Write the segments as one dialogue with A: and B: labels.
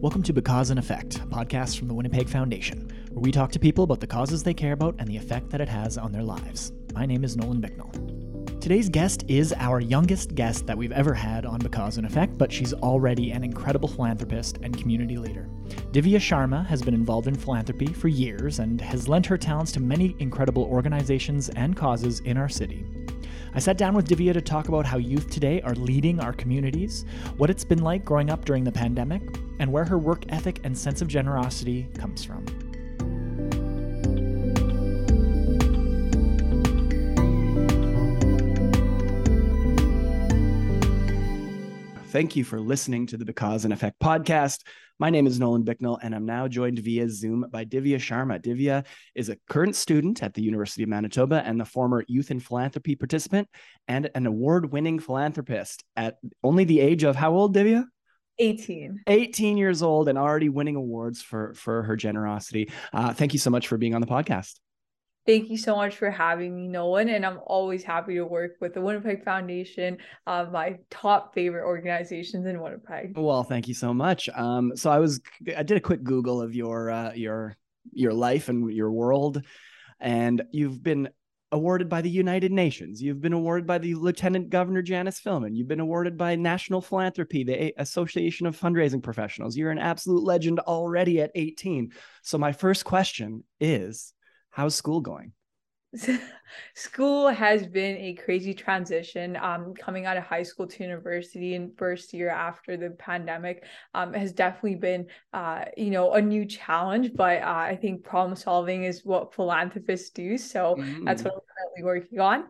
A: Welcome to Because and Effect, a podcast from the Winnipeg Foundation, where we talk to people about the causes they care about and the effect that it has on their lives. My name is Nolan Bicknell. Today's guest is our youngest guest that we've ever had on Because and Effect, but she's already an incredible philanthropist and community leader. Divya Sharma has been involved in philanthropy for years and has lent her talents to many incredible organizations and causes in our city. I sat down with Divya to talk about how youth today are leading our communities, what it's been like growing up during the pandemic, and where her work ethic and sense of generosity comes from. Thank you for listening to the Because and Effect podcast. My name is Nolan Bicknell, and I'm now joined via Zoom by Divya Sharma. Divya is a current student at the University of Manitoba and the former youth in philanthropy participant and an award winning philanthropist at only the age of how old, Divya?
B: 18
A: 18 years old and already winning awards for for her generosity uh, thank you so much for being on the podcast
B: Thank you so much for having me, Nolan. And I'm always happy to work with the Winnipeg Foundation, uh, my top favorite organizations in Winnipeg.
A: Well, thank you so much. Um, so I was I did a quick Google of your uh, your your life and your world, and you've been awarded by the United Nations. You've been awarded by the Lieutenant Governor Janice Filmon. You've been awarded by National Philanthropy, the Association of Fundraising Professionals. You're an absolute legend already at 18. So my first question is How's school going?
B: school has been a crazy transition um coming out of high school to university and first year after the pandemic um has definitely been uh you know a new challenge but uh, i think problem solving is what philanthropists do so mm. that's what i'm currently working on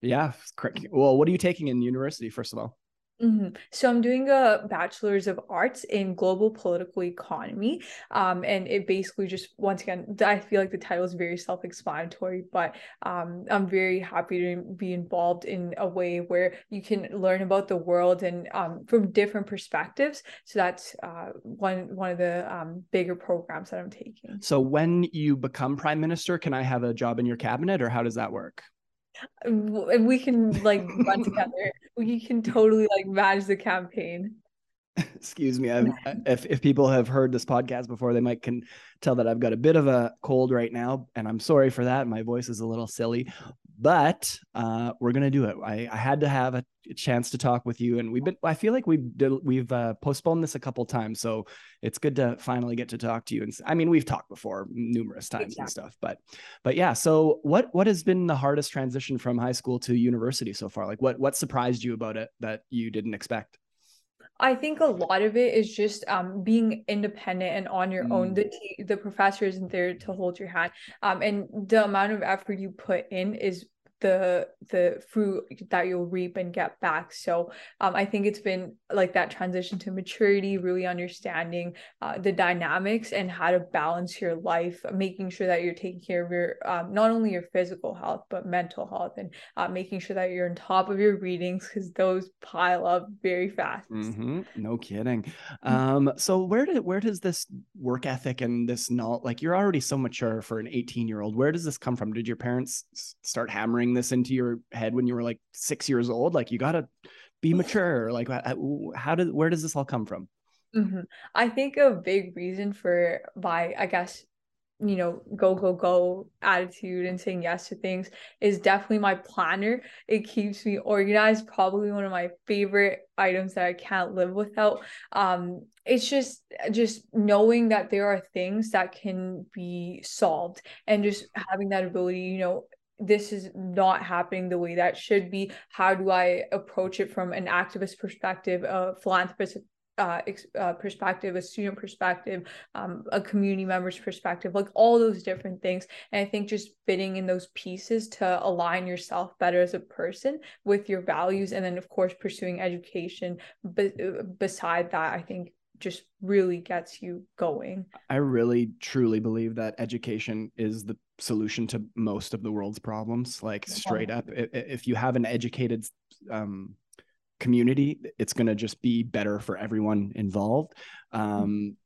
A: yeah Correct. well what are you taking in university first of all
B: Mm-hmm. So I'm doing a bachelor's of arts in global political economy, um, and it basically just once again I feel like the title is very self-explanatory, but um, I'm very happy to be involved in a way where you can learn about the world and um, from different perspectives. So that's uh, one one of the um, bigger programs that I'm taking.
A: So when you become prime minister, can I have a job in your cabinet, or how does that work?
B: We can like run together. We can totally like manage the campaign.
A: Excuse me. I've, if if people have heard this podcast before, they might can tell that I've got a bit of a cold right now, and I'm sorry for that. My voice is a little silly, but uh, we're gonna do it. I, I had to have a chance to talk with you, and we've been. I feel like we've we've uh, postponed this a couple times, so it's good to finally get to talk to you. And I mean, we've talked before numerous times and stuff, but but yeah. So what what has been the hardest transition from high school to university so far? Like what what surprised you about it that you didn't expect?
B: I think a lot of it is just um, being independent and on your mm. own. The t- the professor isn't there to hold your hand, um, and the amount of effort you put in is the the fruit that you'll reap and get back. So um, i think it's been like that transition to maturity really understanding uh, the dynamics and how to balance your life making sure that you're taking care of your um, not only your physical health but mental health and uh, making sure that you're on top of your readings because those pile up very fast.
A: Mm-hmm. no kidding. Mm-hmm. um, so where did where does this work ethic and this not like you're already so mature for an 18 year old where does this come from? Did your parents start hammering this into your head when you were like six years old? Like you got to be mature. Like how did where does this all come from?
B: Mm-hmm. I think a big reason for my I guess you know go go go attitude and saying yes to things is definitely my planner it keeps me organized probably one of my favorite items that i can't live without um it's just just knowing that there are things that can be solved and just having that ability you know this is not happening the way that should be how do i approach it from an activist perspective a philanthropist uh, uh, perspective, a student perspective, um, a community member's perspective, like all those different things. And I think just fitting in those pieces to align yourself better as a person with your values, and then of course pursuing education. But beside that, I think just really gets you going.
A: I really truly believe that education is the solution to most of the world's problems. Like straight up, if you have an educated um, community, it's going to just be better for everyone involved. Um,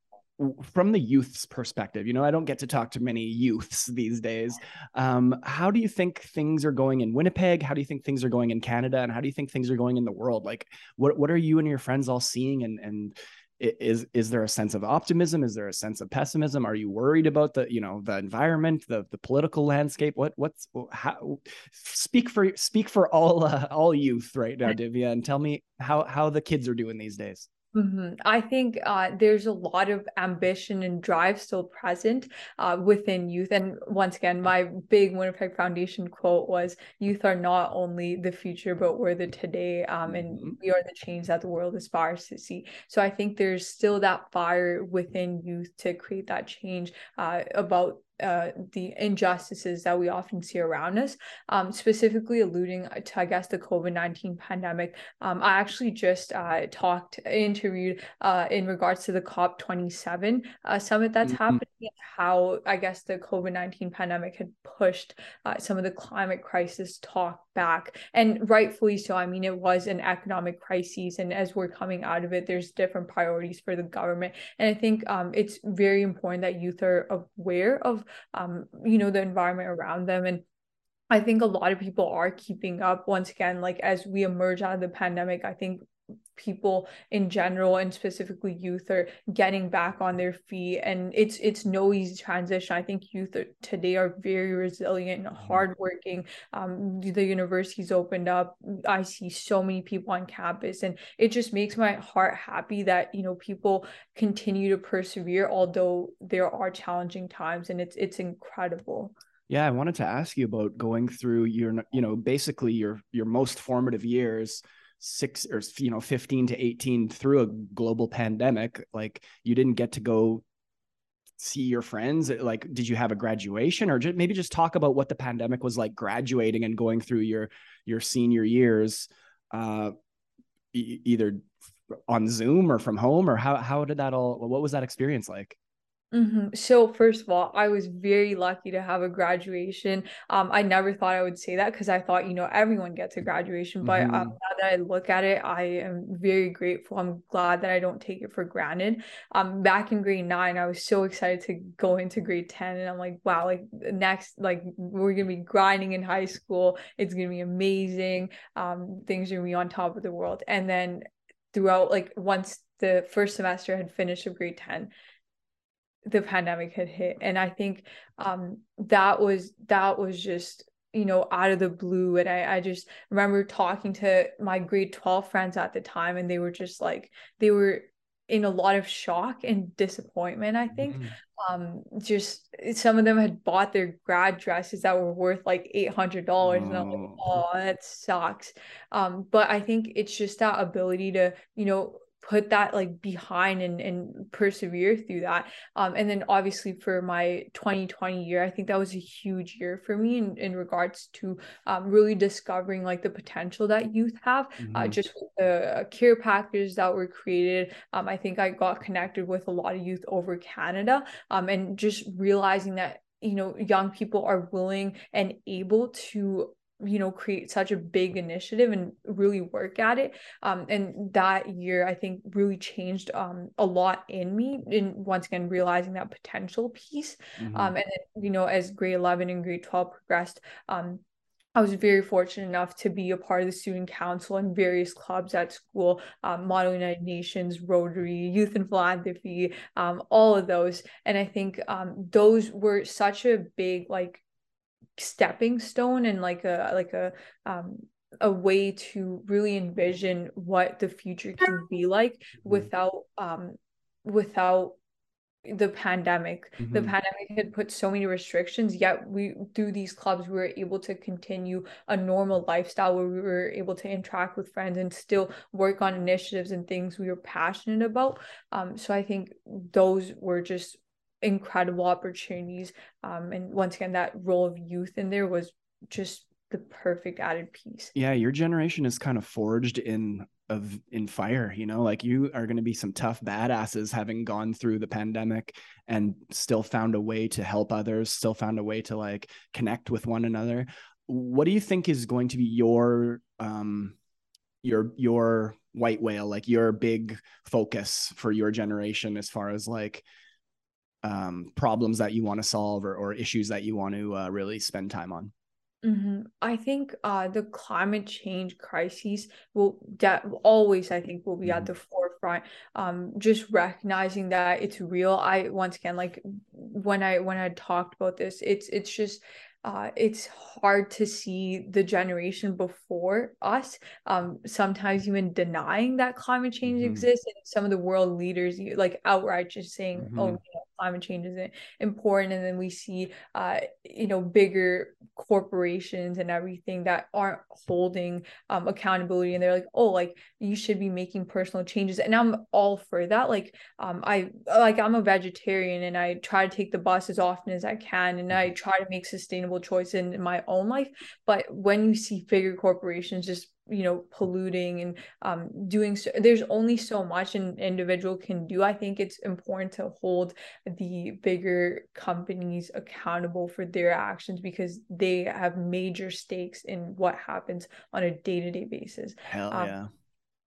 A: from the youth's perspective, you know, I don't get to talk to many youths these days. Um, how do you think things are going in Winnipeg? How do you think things are going in Canada? And how do you think things are going in the world? Like, what what are you and your friends all seeing and and is is there a sense of optimism? Is there a sense of pessimism? Are you worried about the you know the environment the the political landscape? What what's how speak for speak for all uh, all youth right now divya and tell me how how the kids are doing these days
B: Mm-hmm. I think uh, there's a lot of ambition and drive still present uh, within youth. And once again, my big Winnipeg Foundation quote was Youth are not only the future, but we're the today. Um, and mm-hmm. we are the change that the world aspires to see. So I think there's still that fire within youth to create that change uh, about uh, the injustices that we often see around us, um, specifically alluding to, I guess, the COVID 19 pandemic. Um, I actually just uh, talked, interviewed uh, in regards to the COP27 uh, summit that's mm-hmm. happening, how, I guess, the COVID 19 pandemic had pushed uh, some of the climate crisis talk back. And rightfully so. I mean, it was an economic crisis. And as we're coming out of it, there's different priorities for the government. And I think um, it's very important that youth are aware of um, you know, the environment around them. And I think a lot of people are keeping up once again, like as we emerge out of the pandemic, I think people in general and specifically youth are getting back on their feet and it's it's no easy transition. I think youth are, today are very resilient and mm-hmm. hardworking. Um the universities opened up. I see so many people on campus and it just makes my heart happy that you know people continue to persevere although there are challenging times and it's it's incredible.
A: Yeah, I wanted to ask you about going through your, you know, basically your your most formative years six or you know 15 to 18 through a global pandemic like you didn't get to go see your friends like did you have a graduation? Or just, maybe just talk about what the pandemic was like graduating and going through your your senior years uh e- either on zoom or from home or how how did that all what was that experience like
B: Mm-hmm. So first of all, I was very lucky to have a graduation. Um, I never thought I would say that because I thought, you know, everyone gets a graduation. But um, mm-hmm. um, now that I look at it, I am very grateful. I'm glad that I don't take it for granted. Um, back in grade nine, I was so excited to go into grade ten, and I'm like, wow, like next, like we're gonna be grinding in high school. It's gonna be amazing. Um, things are gonna be on top of the world. And then throughout, like once the first semester had finished of grade ten the pandemic had hit and i think um that was that was just you know out of the blue and I, I just remember talking to my grade 12 friends at the time and they were just like they were in a lot of shock and disappointment i think mm-hmm. um just some of them had bought their grad dresses that were worth like $800 oh. and i'm like oh that sucks um but i think it's just that ability to you know put that like behind and, and persevere through that um and then obviously for my 2020 year i think that was a huge year for me in, in regards to um, really discovering like the potential that youth have uh, mm-hmm. uh, just the care packages that were created um i think i got connected with a lot of youth over canada um and just realizing that you know young people are willing and able to you know create such a big initiative and really work at it um and that year i think really changed um a lot in me in once again realizing that potential piece mm-hmm. um and then, you know as grade 11 and grade 12 progressed um I was very fortunate enough to be a part of the student council and various clubs at school, um, Model United Nations, Rotary, Youth and Philanthropy, um, all of those. And I think um, those were such a big like stepping stone and like a like a um a way to really envision what the future can be like mm-hmm. without um without the pandemic mm-hmm. the pandemic had put so many restrictions yet we through these clubs we were able to continue a normal lifestyle where we were able to interact with friends and still work on initiatives and things we were passionate about um so i think those were just incredible opportunities. Um, and once again, that role of youth in there was just the perfect added piece.
A: Yeah, your generation is kind of forged in of in fire, you know, like you are going to be some tough badasses having gone through the pandemic and still found a way to help others, still found a way to like connect with one another. What do you think is going to be your um your your white whale, like your big focus for your generation as far as like um, problems that you want to solve or, or issues that you want to uh, really spend time on?
B: Mm-hmm. I think uh, the climate change crises will de- always, I think, will be mm-hmm. at the forefront forefront um just recognizing that it's real i once again like when i when i talked about this it's it's just uh, it's hard to see the generation before us um, sometimes even denying that climate change mm-hmm. exists and some of the world leaders like outright just saying oh, mm-hmm. oh you know, climate change isn't important and then we see uh, you know bigger corporations and everything that aren't holding um, accountability and they're like oh like you should be making personal changes and i'm all for that like um i like i'm a vegetarian and i try to take the bus as often as i can and i mm-hmm. try to make sustainable choices in, in my own life but when you see bigger corporations just you know polluting and um doing so there's only so much an individual can do. I think it's important to hold the bigger companies accountable for their actions because they have major stakes in what happens on a day-to-day basis.
A: Hell um, yeah.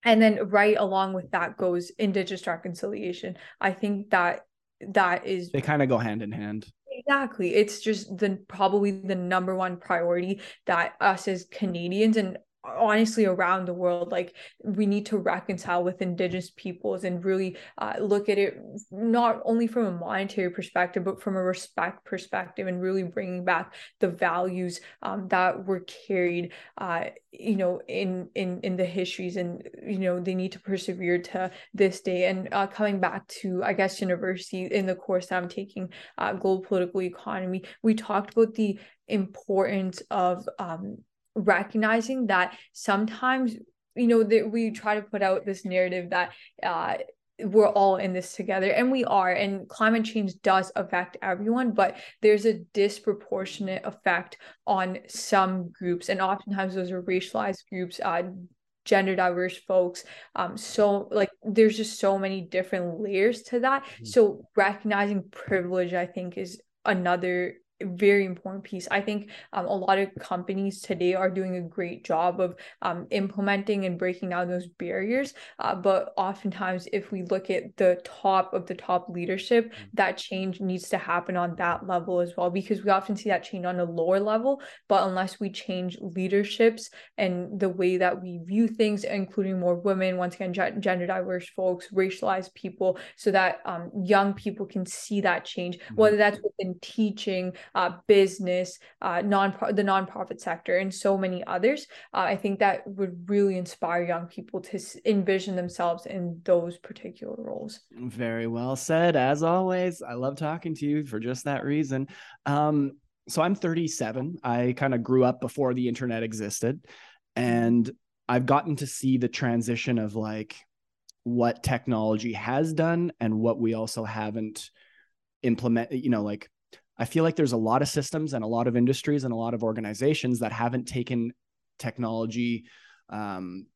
B: and then right along with that goes indigenous reconciliation. I think that that is
A: they kind of go hand in hand
B: exactly. It's just the probably the number one priority that us as canadians and honestly around the world like we need to reconcile with indigenous peoples and really uh, look at it not only from a monetary perspective but from a respect perspective and really bringing back the values um, that were carried uh, you know in in in the histories and you know they need to persevere to this day. And uh, coming back to i guess university in the course that i'm taking uh, global political economy we talked about the importance of um, recognizing that sometimes you know that we try to put out this narrative that uh we're all in this together and we are and climate change does affect everyone but there's a disproportionate effect on some groups and oftentimes those are racialized groups uh gender diverse folks um so like there's just so many different layers to that mm-hmm. so recognizing privilege i think is another very important piece. I think um, a lot of companies today are doing a great job of um, implementing and breaking down those barriers. Uh, but oftentimes, if we look at the top of the top leadership, mm-hmm. that change needs to happen on that level as well, because we often see that change on a lower level. But unless we change leaderships and the way that we view things, including more women, once again, g- gender diverse folks, racialized people, so that um, young people can see that change, mm-hmm. whether that's within teaching, uh, business, uh, non the nonprofit sector, and so many others. Uh, I think that would really inspire young people to envision themselves in those particular roles.
A: Very well said, as always. I love talking to you for just that reason. Um, so I'm 37. I kind of grew up before the internet existed, and I've gotten to see the transition of like what technology has done and what we also haven't implement you know like I feel like there's a lot of systems and a lot of industries and a lot of organizations that haven't taken technology um,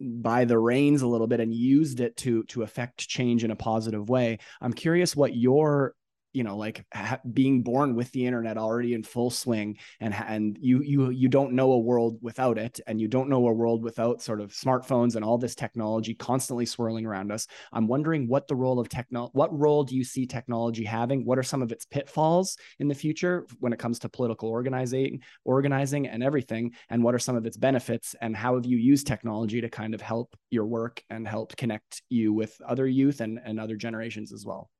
A: by the reins a little bit and used it to to affect change in a positive way. I'm curious what your you know like ha- being born with the internet already in full swing and and you you you don't know a world without it and you don't know a world without sort of smartphones and all this technology constantly swirling around us i'm wondering what the role of techno what role do you see technology having? What are some of its pitfalls in the future when it comes to political organizing organizing and everything? And what are some of its benefits? And how have you used technology to kind of help your work and help connect you with other youth and and other generations as well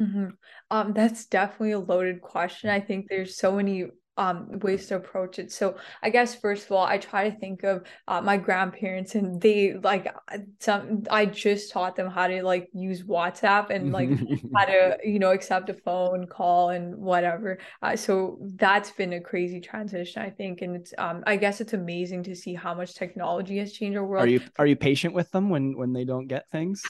B: Mm-hmm. Um, that's definitely a loaded question. I think there's so many um ways to approach it. So I guess first of all, I try to think of uh, my grandparents, and they like uh, some. I just taught them how to like use WhatsApp and like how to you know accept a phone call and whatever. Uh, so that's been a crazy transition, I think, and it's um I guess it's amazing to see how much technology has changed our world.
A: Are you are you patient with them when when they don't get things?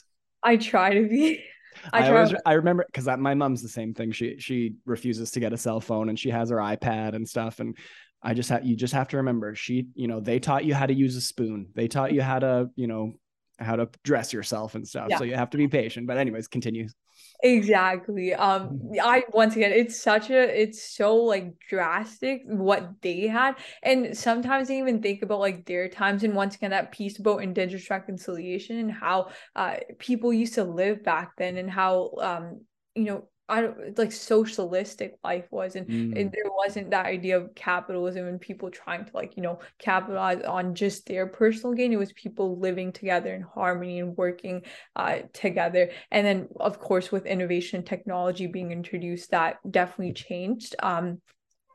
B: I try to be.
A: I, I always I remember because my mom's the same thing. She she refuses to get a cell phone and she has her iPad and stuff. And I just have you just have to remember she you know they taught you how to use a spoon. They taught you how to you know how to dress yourself and stuff. Yeah. So you have to be patient. But anyways, continue.
B: Exactly. Um mm-hmm. I once again it's such a it's so like drastic what they had. And sometimes I even think about like their times and once again that piece about indigenous reconciliation and how uh people used to live back then and how um you know I don't like socialistic life was, and,
A: Mm.
B: and there wasn't that idea of capitalism and people trying to like you know capitalize on just their personal gain. It was people living together in harmony and working uh, together. And then of course with innovation and technology being introduced, that definitely changed. Um,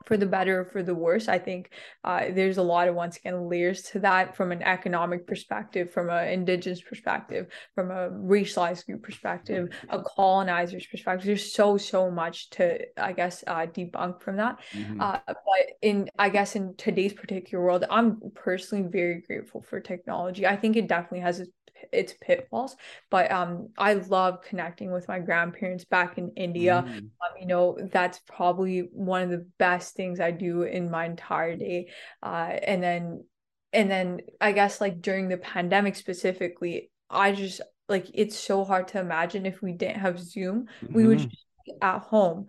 B: for the better or for the worse. I think uh, there's a lot of once again layers to that from an economic perspective, from an indigenous perspective, from a racialized group perspective, a colonizer's perspective. There's so so much to I guess uh, debunk from that.
A: Mhm.
B: Uh, but in I guess in today's particular world, I'm personally very grateful for technology. I think it definitely has its, its pitfalls, but um, I love connecting with my grandparents back in India
A: Mm.
B: um, you know that's probably one of the best things i do in my entire day uh, and then and then i guess like during the pandemic specifically i just like it's so hard to imagine if we didn't have zoom we would
A: Mhm.
B: just be at home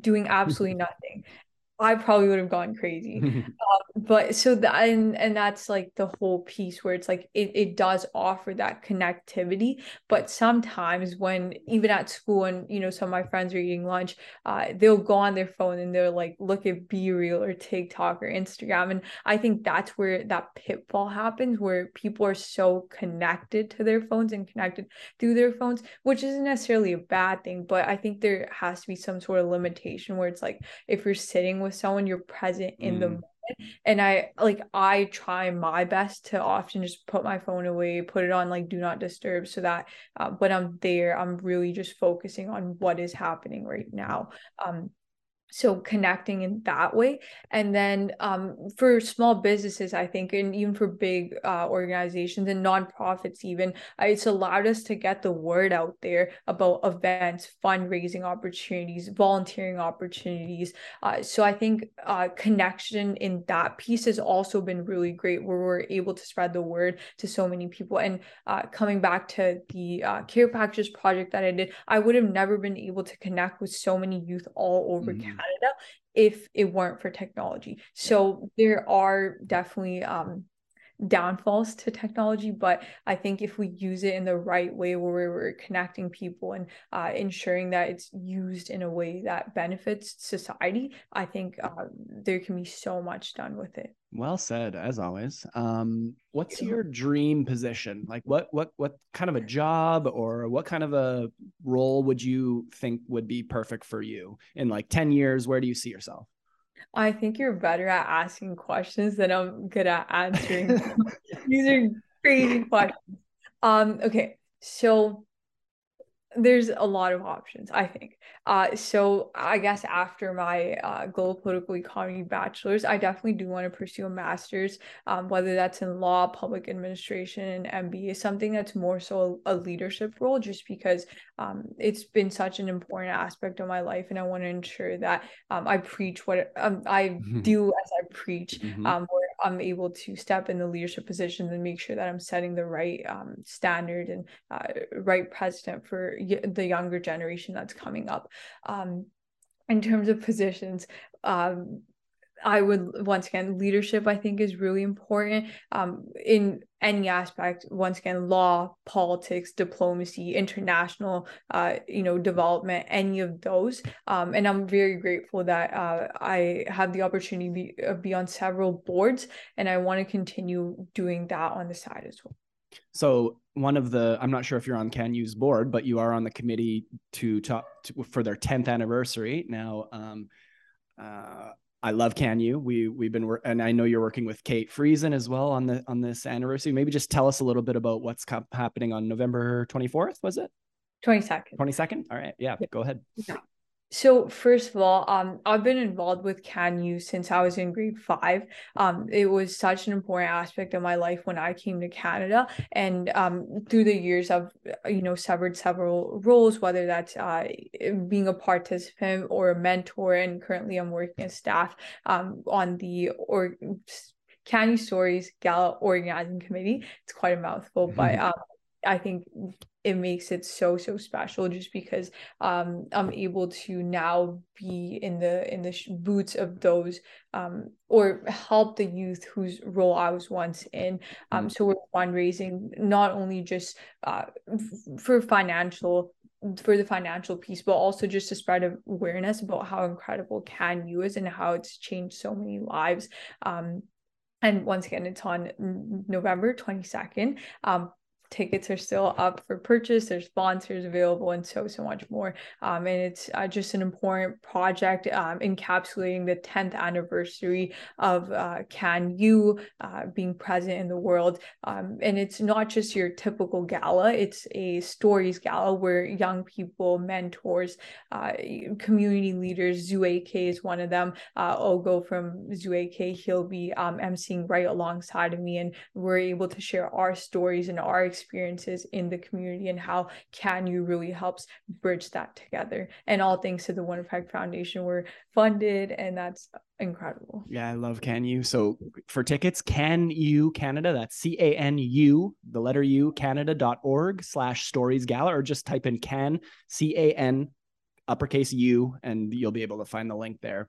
B: doing absolutely nothing i probably would have gone crazy. But so that and and that's like the whole piece where it's like it, it does offer that connectivity. But sometimes when even at school and you know some of my friends are eating lunch uh they'll go on their phone and they're like look at BeReal or tiktok or instagram. And i think that's where that pitfall happens where people are so connected to their phones and connected through their phones which isn't necessarily a bad thing but i think there has to be some sort of limitation where it's like if you're sitting with someone you're present in the
A: Mm.
B: moment and i like i try my best to often just put my phone away put it on like do not disturb so that uh, when i'm there i'm really just focusing on what is happening right now um so connecting in that way. And then um, for small businesses i think and even for big uh, organizations and nonprofits even uh, it's allowed us to get the word out there about events fundraising opportunities volunteering opportunities. Uh, so i think uh, connection in that piece has also been really great where we're able to spread the word to so many people. And uh, coming back to the uh, care packages project that i did i would have never been able to connect with so many youth all over
A: Mhm.
B: Canada if it weren't for technology. So there are definitely um downfalls to technology but i think if we use it in the right way where we're connecting people and uh, ensuring that it's used in a way that benefits society i think uh, there can be so much done with it
A: Well said, as always. Um, what's your dream position? Like, what, what, what kind of a job or what kind of a role would you think would be perfect for you in like ten years? Where do you see yourself?
B: I think you're better at asking questions than i'm good at answering. These are crazy questions. Um okay so there's a lot of options i think uh so i guess after my uh global political economy bachelor's i definitely do want to pursue a master's um whether that's in law public administration and mba something that's more so a, a leadership role just because um it's been such an important aspect of my life and i want to ensure that um i preach what um, i do as i preach
A: Mhm.
B: I'm able to step in the leadership positions and make sure that I'm setting the right um, standard and uh, right precedent for y- the younger generation that's coming up. Um, in terms of positions, um, I would once again leadership I think is really important um in any aspect. Once again law politics diplomacy international uh you know development any of those. Um and I'm very grateful that uh I have the opportunity to be, uh, be on several boards and I want to continue doing that on the side as well.
A: So one of the, I'm not sure if you're on CanU's board, but you are on the committee to talk to, for their 10th anniversary. Now, um, uh, I love CanU. We we've been and I know you're working with Kate Friesen as well on the on this anniversary. Maybe just tell us a little bit about what's happening on November 24th. Was it
B: 22nd
A: 22nd? All right, yeah,
B: Yeah.
A: go ahead.
B: So first of all, um, I've been involved with CanU since I was in grade five. Um, it was such an important aspect of my life when I came to Canada, and um, through the years, I've you know severed several roles, whether that's uh, being a participant or a mentor, and currently I'm working as staff um, on the or CanU Stories Gala organizing committee. It's quite a mouthful, but um, I think it makes it so so special just because um I'm able to now be in the in the boots of those um or help the youth whose role I was once in um so we're fundraising not only just uh for financial for the financial piece, but also just to spread awareness about how incredible CanU is and how it's changed so many lives. Um, and once again, it's on November 22nd. Tickets are still up for purchase there's sponsors available and so so much more. Um, and it's uh, just an important project um, encapsulating the 10th anniversary of uh, CanU uh, being present in the world. Um, and it's not just your typical gala it's a stories gala where young people mentors uh, community leaders zuak is one of them. Uh, ogo from zuak he'll be um, emceeing right alongside of me and we're able to share our stories and our experiences in the community and how CanU really helps bridge that together and all thanks to the one winnipeg foundation we're funded and that's incredible
A: yeah i love CanU so for tickets CanU canada that's c-a-n-u the letter u canada.org slash stories gala or just type in can c-a-n uppercase U, and you'll be able to find the link there.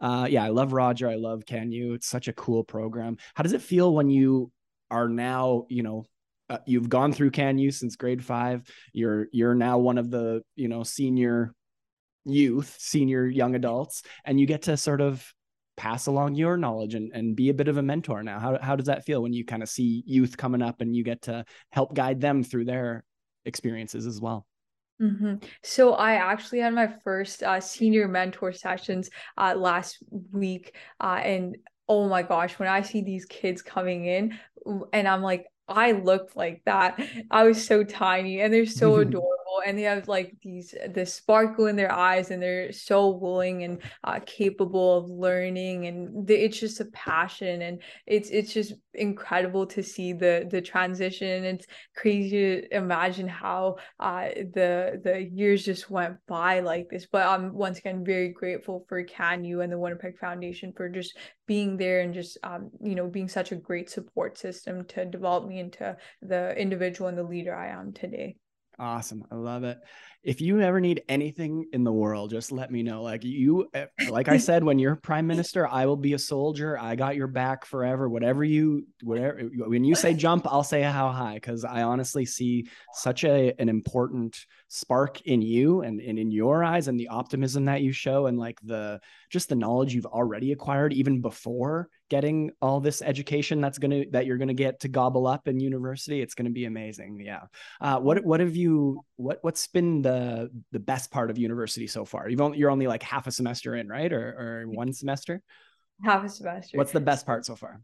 A: Uh, yeah, I love Roger. I love CanU. It's such a cool program. How does it feel when you are now, you know, uh, you've gone through CanU since grade five. You're you're now one of the you know senior youth, senior young adults, and you get to sort of pass along your knowledge and, and be a bit of a mentor now. How how does that feel when you kind of see youth coming up and you get to help guide them through their experiences as well?
B: Mm-hmm. So I actually had my first uh, senior mentor sessions uh, last week, uh, and oh my gosh, when I see these kids coming in, and I'm like, I looked like that. I was so tiny and they're so adorable and they have like these the sparkle in their eyes and they're so willing and uh, capable of learning and the, it's just a passion and it's it's just incredible to see the the transition. It's crazy to imagine how uh, the the years just went by like this. But I'm once again very grateful for CanU and the Winnipeg Foundation for just being there and just um, you know being such a great support system to develop me into the individual and the leader I am today.
A: Awesome. I love it. If you ever need anything in the world, just let me know. Like you, eh, like I said, when you're prime minister, I will be a soldier. I got your back forever. Whatever you, whatever, when you say jump, I'll say how high. Cause I honestly see such a, an important spark in you and, and in your eyes and the optimism that you show and like the, just the knowledge you've already acquired even before getting all this education that's going to that you're going to get to gobble up in university it's going to be amazing yeah uh, what what have you what what's been the the best part of university so far? You've only you're only like half a semester in right? Or or one semester?
B: Half a semester
A: what's the best part so far?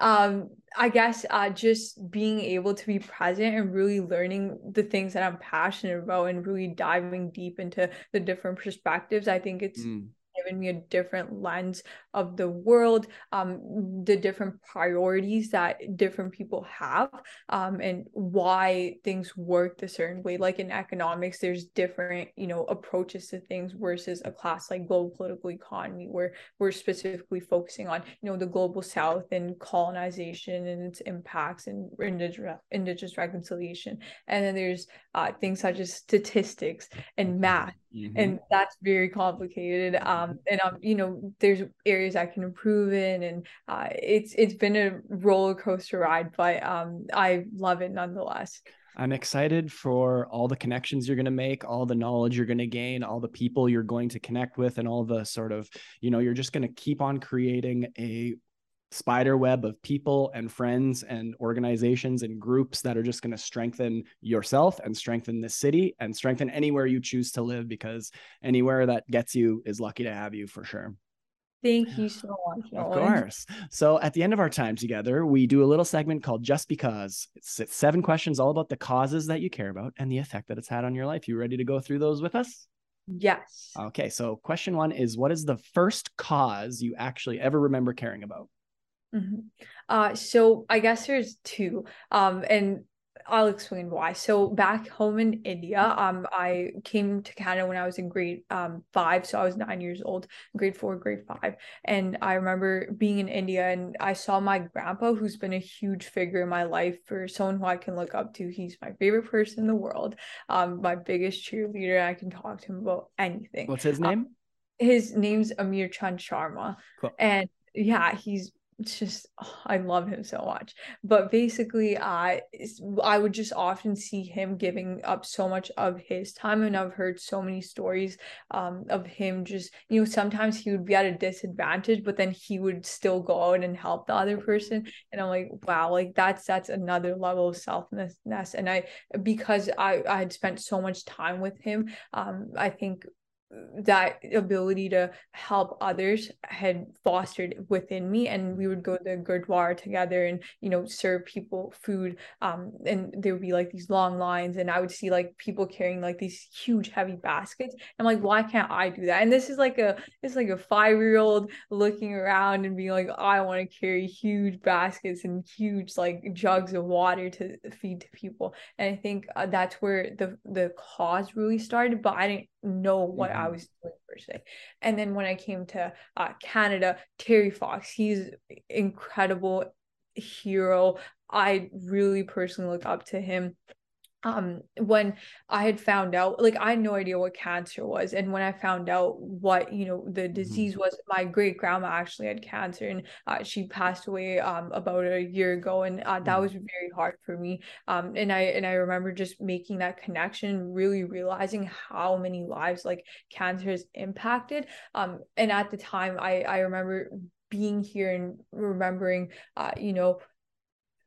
B: Um i guess uh just being able to be present and really learning the things that i'm passionate about and really diving deep into the different perspectives i think it's mm given me a different lens of the world, um, the different priorities that different people have, um, and why things work a certain way. Like in economics, there's different, you know, approaches to things versus a class like global political economy, where we're specifically focusing on, you know, the global south and colonization and its impacts and indigenous, indigenous reconciliation. And then there's uh, things such as statistics and math Mm-hmm. and that's very complicated um and um you know there's areas i can improve in and uh it's it's been a roller coaster ride but um i love it nonetheless
A: I'm excited for all the connections you're going to make, all the knowledge you're going to gain, all the people you're going to connect with, and all the sort of, you know, you're just going to keep on creating a spider web of people and friends and organizations and groups that are just going to strengthen yourself and strengthen the city and strengthen anywhere you choose to live because anywhere that gets you is lucky to have you for sure.
B: Thank you so much.
A: Of course. So at the end of our time together, we do a little segment called Just Because. It's, it's seven questions all about the causes that you care about and the effect that it's had on your life. You ready to go through those with us?
B: Yes.
A: Okay. So question one is what is the first cause you actually ever remember caring about?
B: Mm-hmm. Uh, so I guess there's two. Um, and I'll explain why. So back home in India, um, I came to Canada when I was in grade um five, so I was nine years old, grade four, grade five, and I remember being in India and I saw my grandpa, who's been a huge figure in my life for someone who I can look up to. He's my favorite person in the world, um, my biggest cheerleader. I can talk to him about anything.
A: What's his name? Um,
B: his name's Amir Chand Sharma, cool. and yeah, he's it's just oh, I love him so much. But basically, I I would just often see him giving up so much of his time, and I've heard so many stories um, of him just you know sometimes he would be at a disadvantage, but then he would still go out and help the other person, and I'm like, wow, like that's that's another level of selflessness, and I because I I had spent so much time with him, um, I think that ability to help others had fostered within me and we would go to the gurdwara together and you know serve people food um and there would be like these long lines and i would see like people carrying like these huge heavy baskets. I'm like why can't i do that? And this is like a it's like a five year old looking around and being like i want to carry huge baskets and huge like jugs of water to feed to people. And i think uh, that's where the the cause really started but i didn't know what mm-hmm. I was doing per se. And then when I came to uh, Canada, Terry Fox, he's incredible hero. I really personally look up to him um when i had found out like i had no idea what cancer was and when i found out what you know the mm-hmm. disease was my great grandma actually had cancer and uh, she passed away um about a year ago and uh, that mm-hmm. was very hard for me um and i and i remember just making that connection really realizing how many lives like cancer has impacted um and at the time i i remember being here and remembering uh you know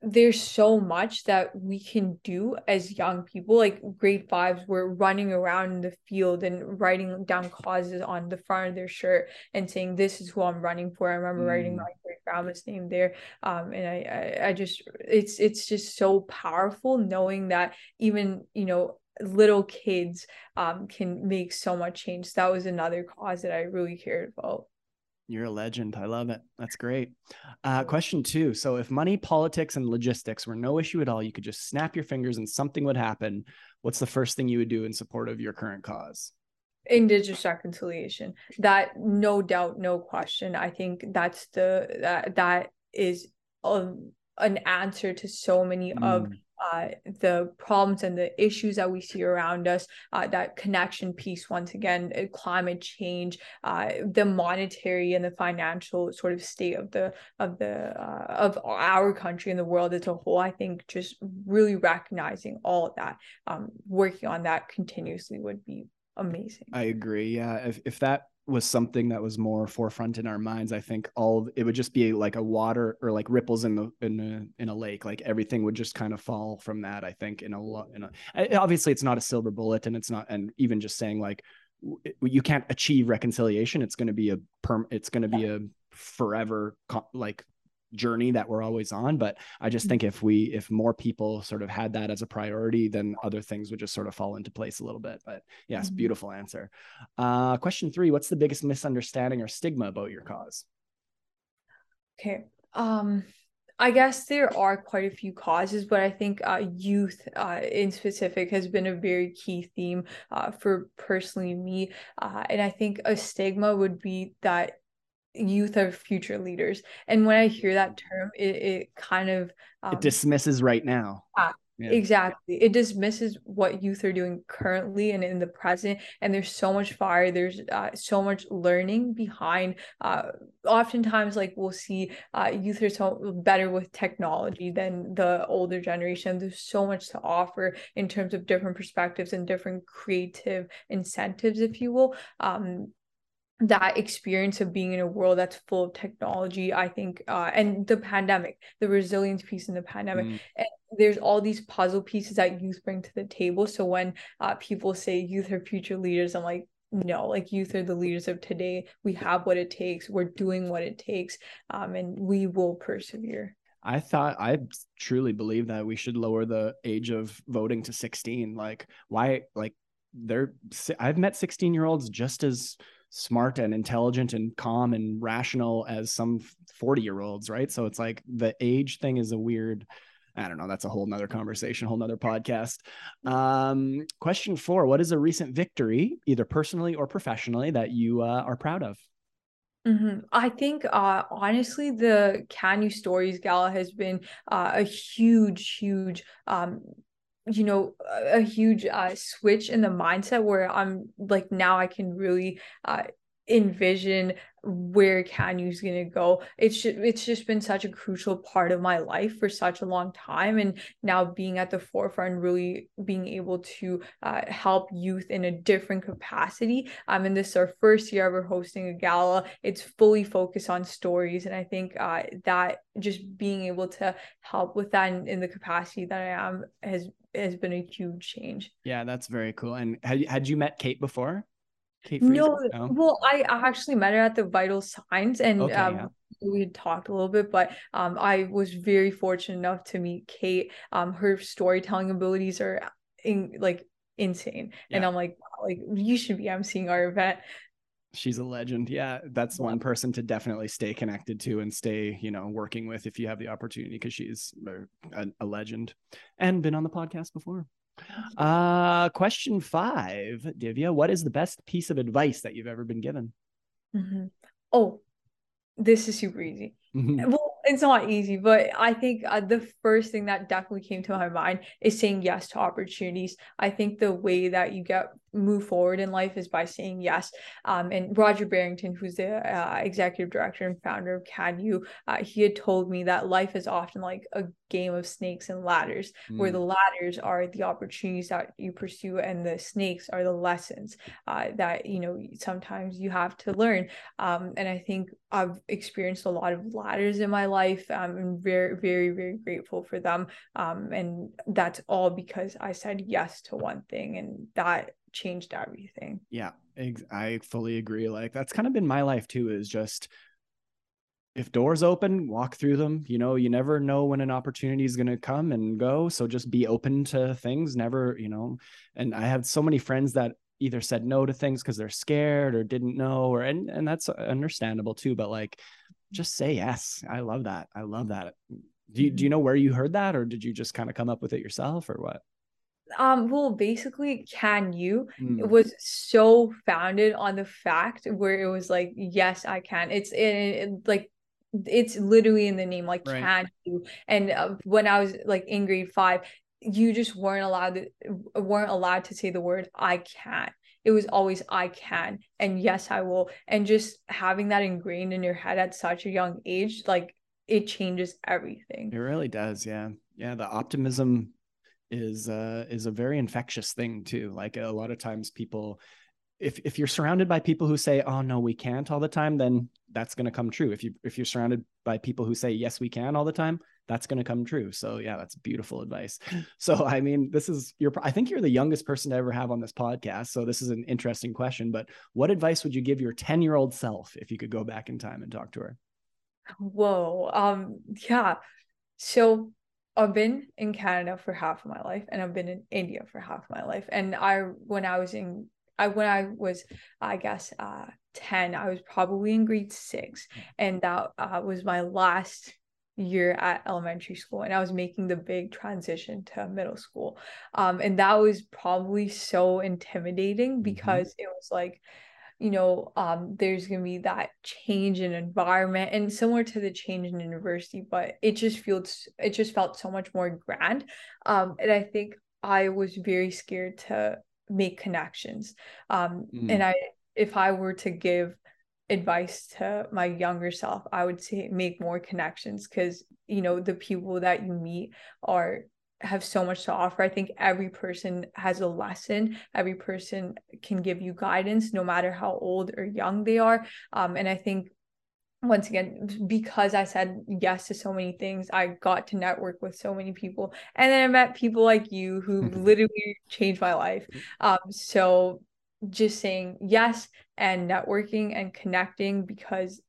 B: there's so much that we can do as young people like grade fives were running around in the field and writing down causes on the front of their shirt and saying this is who i'm running for. I remember mm. writing my great grandma's name there um and I, I i just it's it's just so powerful knowing that even you know little kids um can make so much change. That was another cause that i really cared about
A: you're a legend. I love it. That's great. Uh, question two. So, if money, politics, and logistics were no issue at all, you could just snap your fingers and something would happen. What's the first thing you would do in support of your current cause?
B: Indigenous reconciliation. That, no doubt, no question. I think that's the that that is a, an answer to so many mm. of uh, the problems and the issues that we see around us, uh, that connection piece, once again, uh, climate change, uh, the monetary and the financial sort of state of the of the of our country and the world as a whole. I think just really recognizing all of that, um, working on that continuously would be amazing.
A: I agree. Yeah, if if that was something that was more forefront in our minds, I think all it would just be like a water or like ripples in the in a in a lake. Like everything would just kind of fall from that. I think in a lot. In a obviously it's not a silver bullet, and it's not. And even just saying like you can't achieve reconciliation, it's going to be a perm. It's going to be a forever like journey that we're always on but i just think if we if more people sort of had that as a priority then other things would just sort of fall into place a little bit but yes mm-hmm. beautiful answer uh question three what's the biggest misunderstanding or stigma about your cause
B: okay um I guess there are quite a few causes, but I think uh, youth uh, in specific has been a very key theme uh, for personally me. Uh, and I think a stigma would be that youth are future leaders and when i hear that term it, it kind of
A: um, it dismisses right now.
B: Yeah, yeah. exactly. It dismisses what youth are doing currently and in the present and there's so much fire there's uh, so much learning behind uh, oftentimes like we'll see uh, youth are so better with technology than the older generation. There's so much to offer in terms of different perspectives and different creative incentives if you will. Um, that experience of being in a world that's full of technology i think uh, and the pandemic the resilience piece in the pandemic mm. and there's all these puzzle pieces that youth bring to the table so when uh, people say youth are future leaders i'm like no like youth are the leaders of today we have what it takes we're doing what it takes um, and we will persevere
A: I thought I truly believe that we should lower the age of voting to 16. Like why like they're I've met 16 year olds just as smart and intelligent and calm and rational as some 40 year olds right? So it's like the age thing is a weird i don't know that's a whole nother conversation whole nother podcast. Um, question four what is a recent victory either personally or professionally that you uh, are proud of?
B: Mm-hmm. I think uh, honestly, the CanU Stories Gala has been uh, a huge, huge um, you know a, huge uh, switch in the mindset where i'm like now i can really uh, envision where CanU's gonna go. It's just, it's just been such a crucial part of my life for such a long time, and now being at the forefront, really being able to uh, help youth in a different capacity. Um, and this is our first year ever hosting a gala. It's fully focused on stories, and I think uh, that just being able to help with that in, in the capacity that I am has has been a huge change.
A: Yeah, that's very cool. And had had you met Kate before?
B: Kate no, no, well, I actually met her at the Vital Signs, and okay, um, yeah. we talked a little bit. But um, I was very fortunate enough to meet Kate. Um, her storytelling abilities are in, like insane, yeah. and I'm like, like you should be emceeing our event.
A: She's a legend. Yeah, that's one person to definitely stay connected to and stay, you know, working with if you have the opportunity because she's a, a legend and been on the podcast before. Uh, question five, Divya, what is the best piece of advice that you've ever been given?
B: Mm-hmm. Oh, this is super easy. Mm-hmm. Well, it's not easy, but I think uh, the first thing that definitely came to my mind is saying yes to opportunities. I think the way that you get move forward in life is by saying yes. Um, and Roger Barrington, who's the uh, executive director and founder of CanU, uh, he had told me that life is often like a game of snakes and ladders, mm. where the ladders are the opportunities that you pursue, and the snakes are the lessons uh, that you know sometimes you have to learn. Um, and I think I've experienced a lot of ladders in my life. Um, I'm very, very, very grateful for them. Um, and that's all because I said yes to one thing, and that changed everything.
A: Yeah, I fully agree. Like that's kind of been my life too. Is just if doors open, walk through them. You know, you never know when an opportunity is going to come and go. So just be open to things. Never, you know. And I have so many friends that either said no to things because they're scared or didn't know, or and and that's understandable too. But like, just say yes. I love that. I love that. Do you, do you mm-hmm. know where you heard that, or did you just kind of come up with it yourself, or what?
B: Um well basically CanU mm. it was so founded on the fact where it was like yes i can. It's in like it's literally in the name like right. can you. And uh, when i was like in grade five you just weren't allowed to weren't allowed to say the word i can. It was always i can and yes i will. And just having that ingrained in your head at such a young age like it changes everything.
A: It really does yeah. Yeah the optimism is uh is a very infectious thing too. Like a lot of times people if if you're surrounded by people who say oh no we can't all the time then that's going to come true. If you if you're surrounded by people who say yes we can all the time that's going to come true. So yeah that's beautiful advice. So i mean this is you're i think you're the youngest person to ever have on this podcast so this is an interesting question but what advice would you give your 10 year old self if you could go back in time and talk to her?
B: Whoa um yeah. So I've been in Canada for half of my life and I've been in India for half of my life. And I when I was in I when I was I guess uh 10, I was probably in grade 6 and that uh, was my last year at elementary school and I was making the big transition to middle school. Um and that was probably so intimidating mm-hmm. because mm-hmm. it was like you know um, there's going to be that change in environment and similar to the change in university but it just feels it just felt so much more grand um, and i think i was very scared to make connections um, mm. and i if i were to give advice to my younger self i would say make more connections because you know the people that you meet are have so much to offer. I think every person has a lesson. Every person can give you guidance, no matter how old or young they are. Um, and I think once again, because I said yes to so many things, I got to network with so many people, and then I met people like you who literally changed my life. Um, so just saying yes and networking and connecting because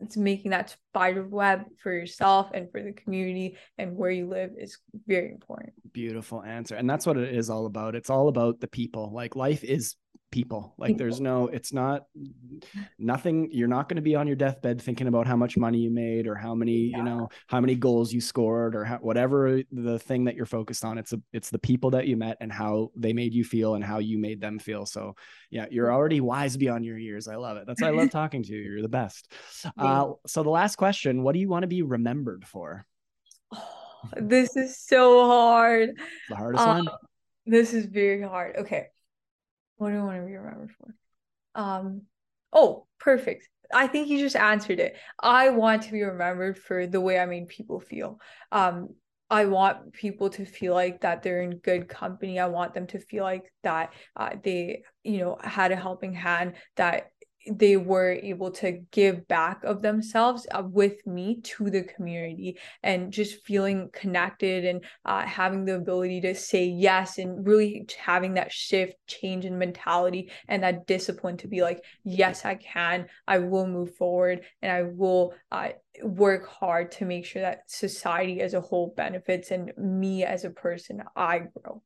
B: it's making that spider web for yourself and for the community and where you live is very important.
A: Beautiful answer. And that's what it is all about. It's all about the people. Like life is people. Like there's no, it's not nothing. You're not going to be on your deathbed thinking about how much money you made or how many, yeah. you know, how many goals you scored or how, whatever the thing that you're focused on. It's a, it's the people that you met and how they made you feel and how you made them feel. So yeah, you're already wise beyond your years. I love it. That's why I love talking to you. You're the best. Uh, so the last question, what do you want to be remembered for?
B: Oh, this is so hard.
A: The hardest uh, one.
B: This is very hard. Okay. What do I want to be remembered for? Um, oh, perfect. I think you just answered it. I want to be remembered for the way I made people feel. Um, I want people to feel like that they're in good company. I want them to feel like that uh, they, you know, had a helping hand, that they were able to give back of themselves uh, with me to the community and just feeling connected and uh, having the ability to say yes and really having that shift change in mentality and that discipline to be like yes i can. I will move forward and i will uh, work hard to make sure that society as a whole benefits and me as a person i grow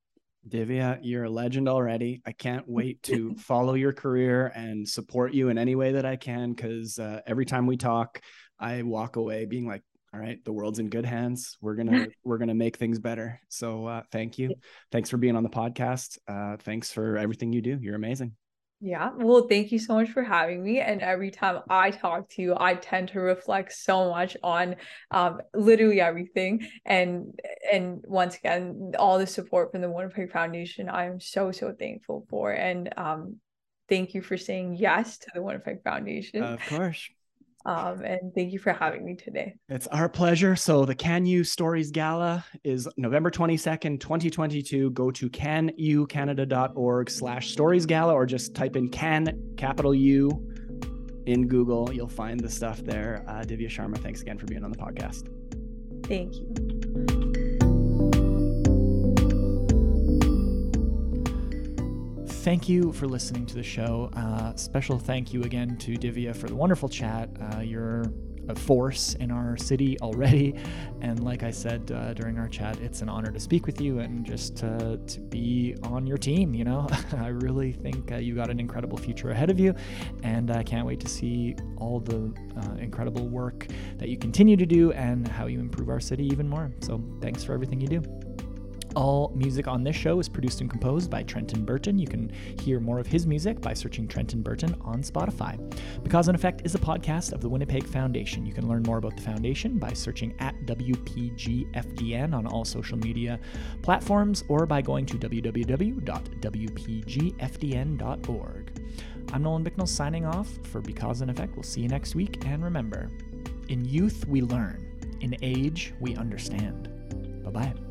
A: Divya, you're a legend already. I can't wait to follow your career and support you in any way that I can. Because uh, every time we talk, I walk away being like, "All right, the world's in good hands. We're gonna we're gonna make things better." So uh, thank you. Thanks for being on the podcast. Uh, thanks for everything you do. You're amazing.
B: Yeah, well, thank you so much for having me. And every time I talk to you, I tend to reflect so much on um, literally everything. And and once again, all the support from the Winnipeg Foundation, I am so so thankful for. And um, thank you for saying yes to the Winnipeg Foundation.
A: of course.
B: Um, and thank you for having me today.
A: It's our pleasure. So the CanU Stories Gala is November 22nd, 2022. Go to canucanada.org slash stories gala or just type in can capital U in Google. You'll find the stuff there. Uh, Divya Sharma, thanks again for being on the podcast.
B: Thank you.
C: Thank you for listening to the show. Uh, special thank you again to Divya for the wonderful chat. Uh, you're a force in our city already. And like I said uh, during our chat, it's an honor to speak with you and just to be on your team. You know, I really think uh, you got an incredible future ahead of you. And I can't wait to see all the uh, incredible work that you continue to do and how you improve our city even more. So thanks for everything you do. All music on this show is produced and composed by Trenton Burton. You can hear more of his music by searching Trenton Burton on Spotify. Because in Effect is a podcast of the Winnipeg Foundation. You can learn more about the foundation by searching at WPGFDN on all social media platforms or by going to www.wpgfdn.org. I'm Nolan Bicknell signing off for Because in Effect. We'll see you next week. And remember, in youth we learn, in age we understand. Bye bye.